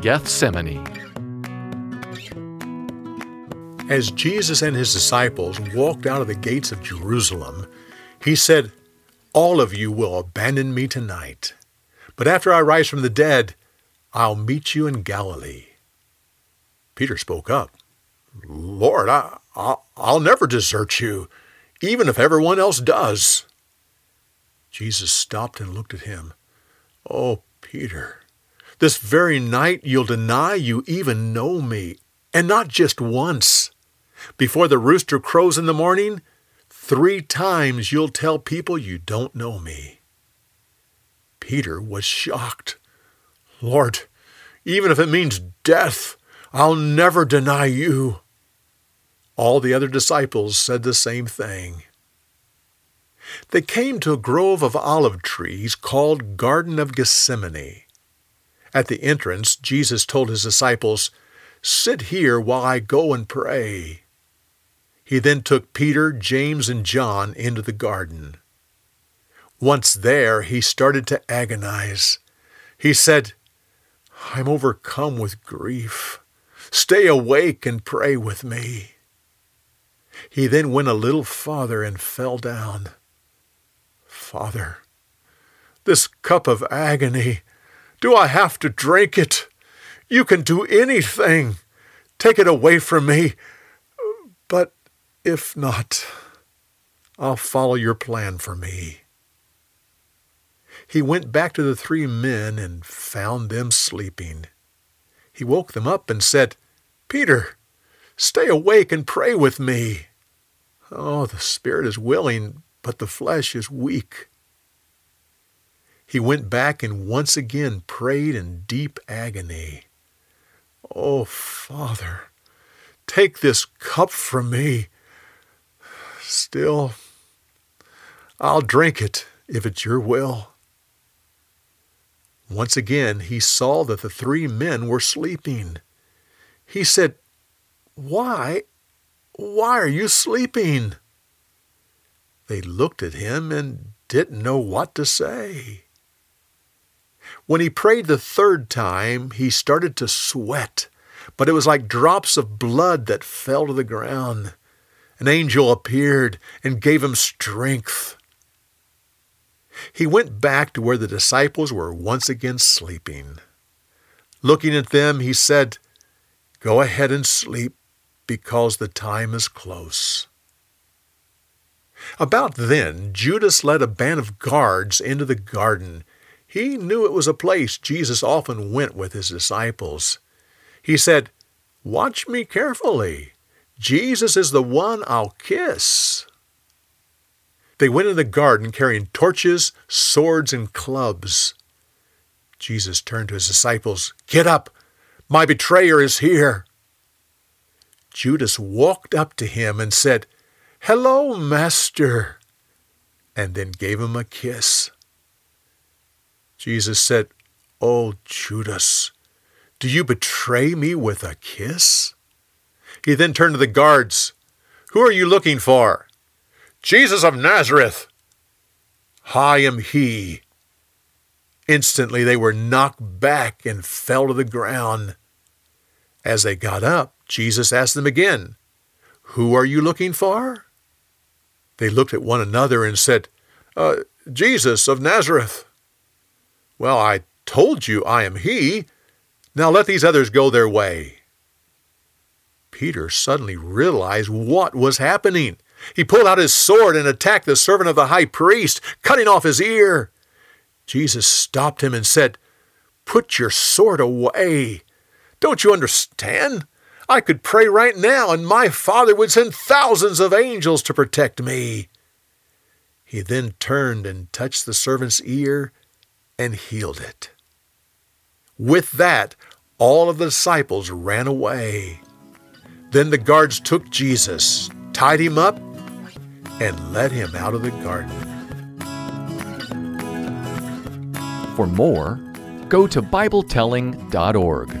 Gethsemane. As Jesus and his disciples walked out of the gates of Jerusalem, he said, All of you will abandon me tonight, but after I rise from the dead, I'll meet you in Galilee. Peter spoke up, Lord, I, I'll, I'll never desert you, even if everyone else does. Jesus stopped and looked at him. Oh, Peter, this very night you'll deny you even know me, and not just once. Before the rooster crows in the morning, three times you'll tell people you don't know me. Peter was shocked. Lord, even if it means death, I'll never deny you. All the other disciples said the same thing. They came to a grove of olive trees called Garden of Gethsemane. At the entrance, Jesus told his disciples, Sit here while I go and pray. He then took Peter, James, and John into the garden. Once there, he started to agonize. He said, I'm overcome with grief. Stay awake and pray with me. He then went a little farther and fell down. Father, this cup of agony, do I have to drink it? You can do anything. Take it away from me. But if not, I'll follow your plan for me. He went back to the three men and found them sleeping. He woke them up and said, Peter, stay awake and pray with me. Oh, the spirit is willing, but the flesh is weak. He went back and once again prayed in deep agony. Oh, Father, take this cup from me. Still, I'll drink it if it's your will. Once again he saw that the three men were sleeping. He said, Why, why are you sleeping? They looked at him and didn't know what to say. When he prayed the third time, he started to sweat, but it was like drops of blood that fell to the ground an angel appeared and gave him strength. He went back to where the disciples were once again sleeping. Looking at them, he said, Go ahead and sleep, because the time is close. About then, Judas led a band of guards into the garden. He knew it was a place Jesus often went with his disciples. He said, Watch me carefully. Jesus is the one I'll kiss. They went in the garden carrying torches, swords, and clubs. Jesus turned to his disciples, Get up! My betrayer is here. Judas walked up to him and said, Hello, Master, and then gave him a kiss. Jesus said, Oh, Judas, do you betray me with a kiss? He then turned to the guards. Who are you looking for? Jesus of Nazareth. I am he. Instantly they were knocked back and fell to the ground. As they got up, Jesus asked them again, Who are you looking for? They looked at one another and said, uh, Jesus of Nazareth. Well, I told you I am he. Now let these others go their way. Peter suddenly realized what was happening. He pulled out his sword and attacked the servant of the high priest, cutting off his ear. Jesus stopped him and said, Put your sword away. Don't you understand? I could pray right now, and my Father would send thousands of angels to protect me. He then turned and touched the servant's ear and healed it. With that, all of the disciples ran away. Then the guards took Jesus, tied him up, and led him out of the garden. For more, go to BibleTelling.org.